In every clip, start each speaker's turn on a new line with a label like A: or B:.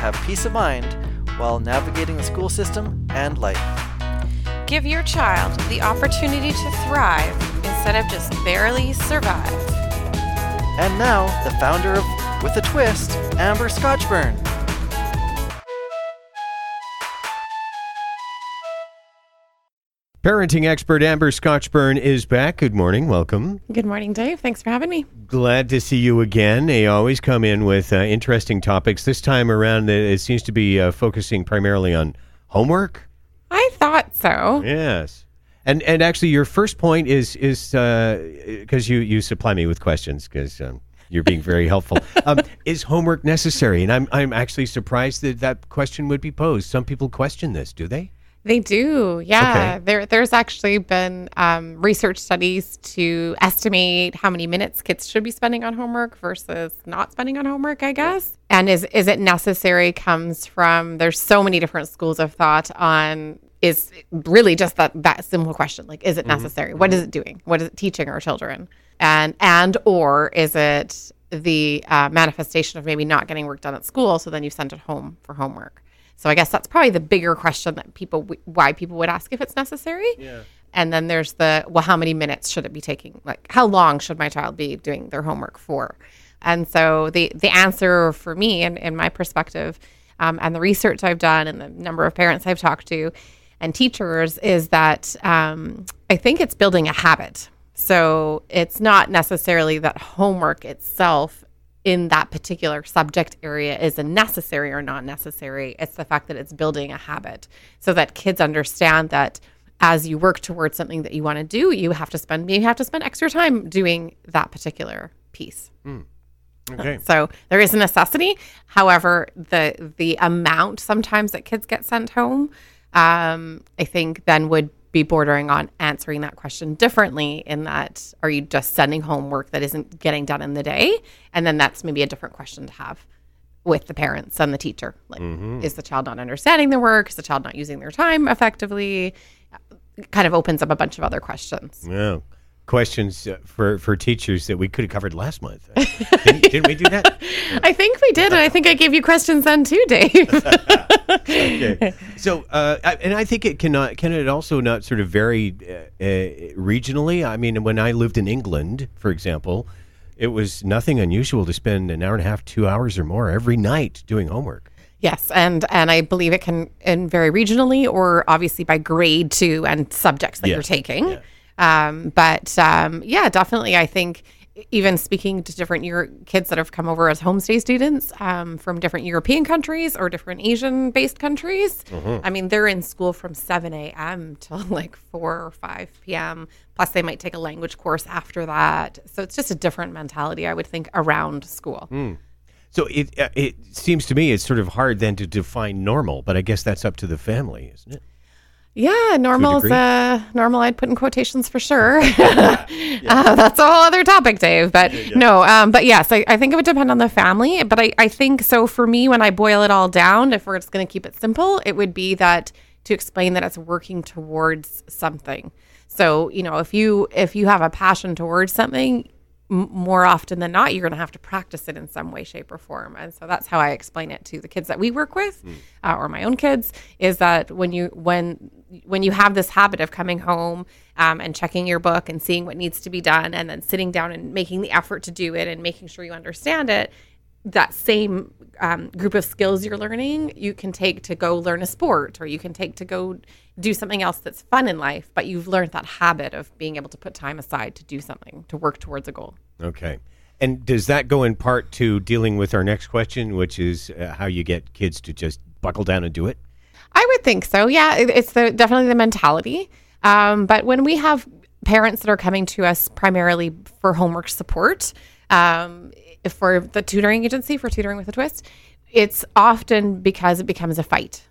A: have peace of mind while navigating the school system and life.
B: Give your child the opportunity to thrive instead of just barely survive.
A: And now, the founder of With a Twist, Amber Scotchburn.
C: Parenting expert Amber Scotchburn is back. Good morning. Welcome.
B: Good morning, Dave. Thanks for having me.
C: Glad to see you again. They always come in with uh, interesting topics. This time around, uh, it seems to be uh, focusing primarily on homework.
B: I thought so.
C: Yes. And and actually, your first point is is because you you supply me with questions because um, you're being very helpful. Um, is homework necessary? And I'm I'm actually surprised that that question would be posed. Some people question this, do they?
D: They do, yeah.
C: Okay.
D: There, there's actually been um, research studies to estimate how many minutes kids should be spending on homework versus not spending on homework. I guess, and is is it necessary? Comes from there's so many different schools of thought on is really just that that simple question like is it necessary what is it doing what is it teaching our children and and or is it the uh, manifestation of maybe not getting work done at school so then you send it home for homework so I guess that's probably the bigger question that people why people would ask if it's necessary.
C: Yeah.
D: And then there's the well, how many minutes should it be taking? Like how long should my child be doing their homework for? And so the the answer for me and in my perspective, um, and the research I've done and the number of parents I've talked to and teachers is that um, I think it's building a habit. So it's not necessarily that homework itself in that particular subject area is a necessary or not necessary. It's the fact that it's building a habit so that kids understand that as you work towards something that you want to do, you have to spend you have to spend extra time doing that particular piece.
C: Okay.
D: So there is a necessity. However, the the amount sometimes that kids get sent home, um, I think then would be bordering on answering that question differently in that are you just sending homework that isn't getting done in the day? And then that's maybe a different question to have with the parents and the teacher. Like mm-hmm. is the child not understanding their work? Is the child not using their time effectively? It kind of opens up a bunch of other questions.
C: Yeah. Questions uh, for, for teachers that we could have covered last month. Didn't, didn't we do that?
D: I think we did, and I think I gave you questions then too, Dave.
C: Okay. So, uh, I- and I think it cannot, can it also not sort of vary uh, uh, regionally? I mean, when I lived in England, for example, it was nothing unusual to spend an hour and a half, two hours or more every night doing homework.
D: Yes, and and I believe it can and vary regionally or obviously by grade too and subjects that
C: Yeah,
D: you're taking. Um, but um, yeah, definitely, I think even speaking to different Euro- kids that have come over as homestay students um, from different European countries or different Asian based countries. I mean, they're in school from 7 a.m. till like 4 or 5 p.m. Plus, they might take a language course after that. So it's just a different mentality, I would think, around school.
C: So it uh, it seems to me it's sort of hard then to define normal, but I guess that's up to the family, isn't it?
D: Yeah, normal's uh normal I'd put in quotations for sure. uh, that's a whole other topic, Dave. But no, um, but yes, I, I think it would depend on the family. But I, I think so for me, when I boil it all down, if we're just gonna keep it simple, it would be that to explain that it's working towards something. So, you know, if you if you have a passion towards something, more often than not, you're going to have to practice it in some way, shape, or form. And so that's how I explain it to the kids that we work with, uh, or my own kids, is that when you when when you have this habit of coming home um, and checking your book and seeing what needs to be done, and then sitting down and making the effort to do it and making sure you understand it, that same um, group of skills you're learning, you can take to go learn a sport or you can take to go do something else that's fun in life, but you've learned that habit of being able to put time aside to do something, to work towards a goal.
C: Okay. And does that go in part to dealing with our next question, which is uh, how you get kids to just buckle down and do it?
D: I would think so. Yeah, it, it's the, definitely the mentality. Um, but when we have parents that are coming to us primarily for homework support, um, for the tutoring agency for tutoring with a twist, it's often because it becomes a fight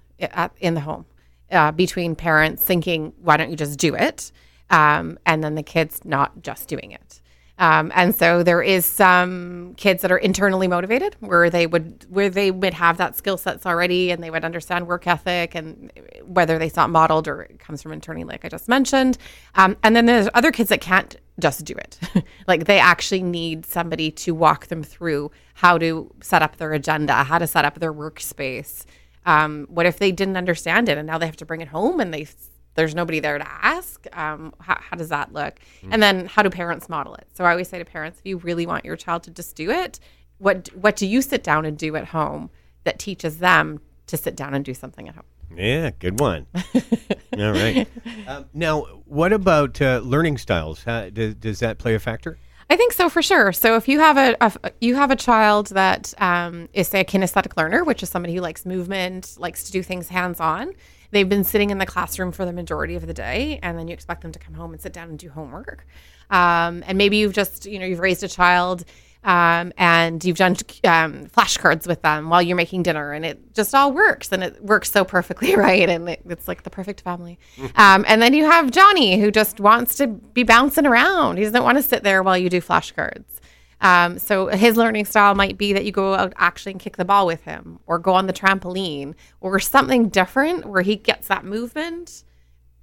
D: in the home uh, between parents thinking, why don't you just do it? Um, and then the kids not just doing it. Um, and so there is some kids that are internally motivated where they would where they would have that skill sets already and they would understand work ethic and whether they saw it modeled or it comes from internally like I just mentioned. Um, and then there's other kids that can't just do it. like they actually need somebody to walk them through how to set up their agenda, how to set up their workspace. Um, what if they didn't understand it and now they have to bring it home and they there's nobody there to ask? Um, how, how does that look? And then how do parents model it? So I always say to parents, if you really want your child to just do it, what what do you sit down and do at home that teaches them to sit down and do something at home?
C: Yeah, good one. All right. Um, now, what about uh, learning styles? How, does, does that play a factor?
D: I think so for sure. So if you have a, a you have a child that um, is say a kinesthetic learner, which is somebody who likes movement, likes to do things hands on, they've been sitting in the classroom for the majority of the day, and then you expect them to come home and sit down and do homework. Um, and maybe you've just you know you've raised a child. Um, and you've done um, flashcards with them while you're making dinner, and it just all works, and it works so perfectly, right? And it, it's like the perfect family. Um, and then you have Johnny, who just wants to be bouncing around. He doesn't want to sit there while you do flashcards. Um, so his learning style might be that you go out actually and kick the ball with him, or go on the trampoline, or something different where he gets that movement,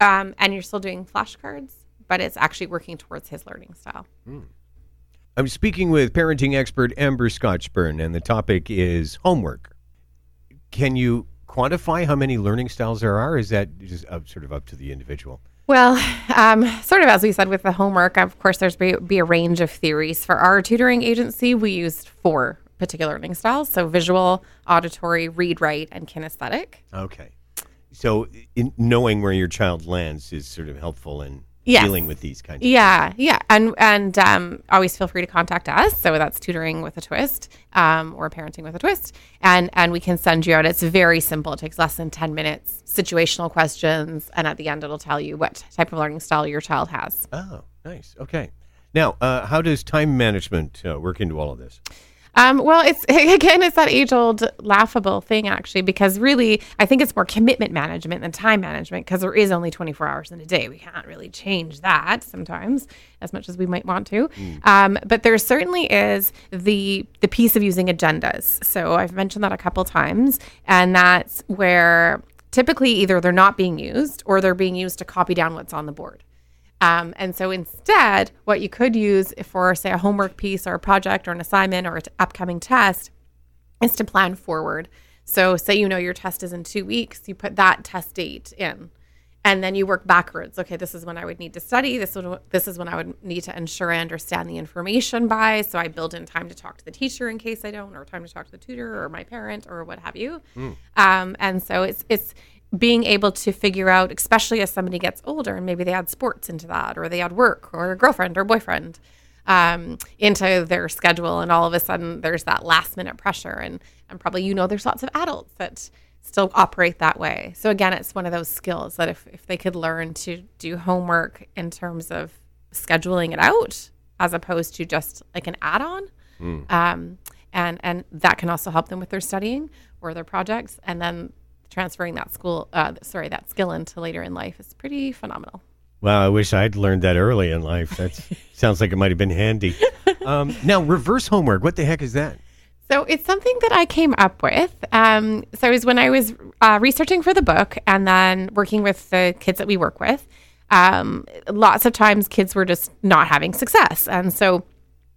D: um, and you're still doing flashcards, but it's actually working towards his learning style.
C: I'm speaking with parenting expert Amber Scotchburn, and the topic is homework. Can you quantify how many learning styles there are? Is that just up, sort of up to the individual?
D: Well, um, sort of as we said with the homework, of course, there's be, be a range of theories. For our tutoring agency, we used four particular learning styles so visual, auditory, read, write, and kinesthetic.
C: Okay. So, in knowing where your child lands is sort of helpful in
D: Yes.
C: dealing with these kinds of
D: Yeah, yeah, and and um, always feel free to contact us. So that's tutoring with a twist, um, or parenting with a twist, and and we can send you out. It's very simple. It takes less than ten minutes. Situational questions, and at the end, it'll tell you what type of learning style your child has.
C: Oh, nice. Okay. Now, uh, how does time management uh, work into all of this?
D: Um, well, it's again, it's that age old laughable thing actually, because really, I think it's more commitment management than time management because there is only 24 hours in a day. We can't really change that sometimes as much as we might want to. Um, but there certainly is the the piece of using agendas. So I've mentioned that a couple times, and that's where typically either they're not being used or they're being used to copy down what's on the board. Um, and so instead, what you could use for, say, a homework piece or a project or an assignment or an upcoming test is to plan forward. So, say you know your test is in two weeks, you put that test date in, and then you work backwards. Okay, this is when I would need to study. This is this is when I would need to ensure I understand the information by. So I build in time to talk to the teacher in case I don't, or time to talk to the tutor or my parent or what have you. Um, and so it's it's being able to figure out, especially as somebody gets older, and maybe they add sports into that, or they add work, or a girlfriend or boyfriend um, into their schedule, and all of a sudden there's that last minute pressure, and and probably you know there's lots of adults that still operate that way. So again, it's one of those skills that if if they could learn to do homework in terms of scheduling it out as opposed to just like an add-on, um, and and that can also help them with their studying or their projects, and then transferring that school, uh, sorry, that skill into later in life is pretty phenomenal.
C: Well, I wish I'd learned that early in life. That sounds like it might have been handy. Um, now, reverse homework. What the heck is that?
D: So it's something that I came up with. Um, so it was when I was uh, researching for the book and then working with the kids that we work with. Um, lots of times kids were just not having success. And so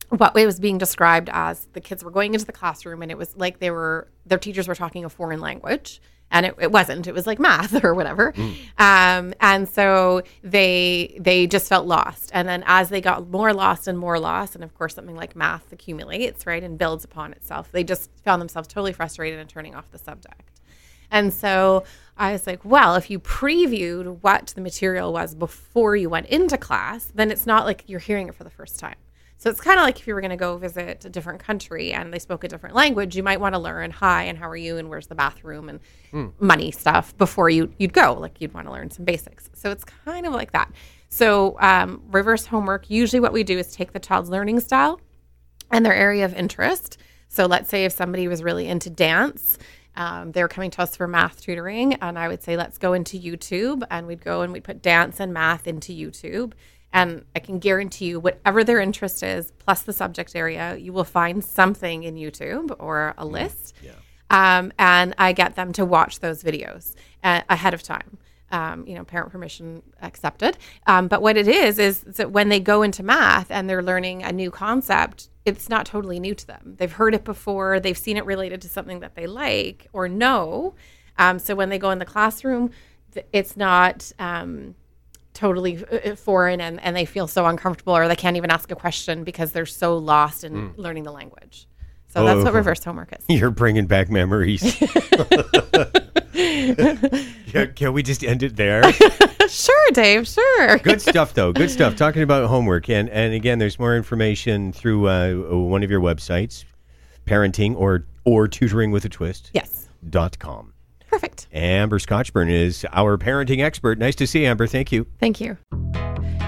D: what it was being described as the kids were going into the classroom and it was like they were, their teachers were talking a foreign language. And it, it wasn't. It was like math or whatever. Um, and so they they just felt lost. And then as they got more lost and more lost, and of course something like math accumulates, right, and builds upon itself, they just found themselves totally frustrated and turning off the subject. And so I was like, well, if you previewed what the material was before you went into class, then it's not like you're hearing it for the first time. So it's kind of like if you were going to go visit a different country and they spoke a different language, you might want to learn hi and how are you and where's the bathroom and money stuff before you you'd go. Like you'd want to learn some basics. So it's kind of like that. So um, reverse homework. Usually, what we do is take the child's learning style and their area of interest. So let's say if somebody was really into dance, um, they're coming to us for math tutoring, and I would say, let's go into YouTube, and we'd go and we'd put dance and math into YouTube. And I can guarantee you, whatever their interest is, plus the subject area, you will find something in YouTube or a list.
C: Yeah.
D: Um, and I get them to watch those videos uh, ahead of time. Um, you know, parent permission accepted. Um, but what it is is that when they go into math and they're learning a new concept, it's not totally new to them. They've heard it before. They've seen it related to something that they like or know. Um, so when they go in the classroom, it's not um, totally uh, foreign and, and they feel so uncomfortable or they can't even ask a question because they're so lost in learning the language. So that's what
C: Oh.
D: reverse homework is.
C: You're bringing back memories. Yeah, can we just end it there?
D: sure, Dave. Sure.
C: Good stuff, though. Good stuff. Talking about homework, and and again, there's more information through uh, one of your websites, parenting or or tutoring with a twist
D: Yes.
C: dot com.
D: Perfect.
C: Amber Scotchburn is our parenting expert. Nice to see you, Amber. Thank you.
D: Thank you.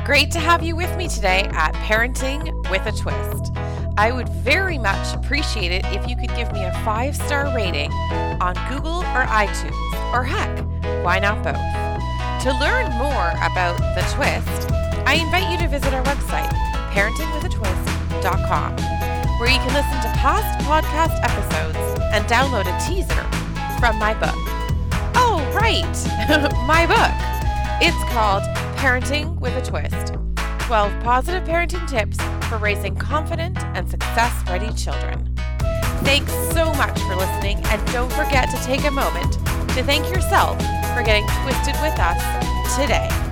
B: Great to have you with me today at Parenting with a Twist. I would very much appreciate it if you could give me a five star rating on Google or iTunes, or heck, why not both? To learn more about The Twist, I invite you to visit our website, parentingwithatwist.com, where you can listen to past podcast episodes and download a teaser from my book. Right, my book. It's called Parenting with a Twist 12 Positive Parenting Tips for Raising Confident and Success Ready Children. Thanks so much for listening, and don't forget to take a moment to thank yourself for getting twisted with us today.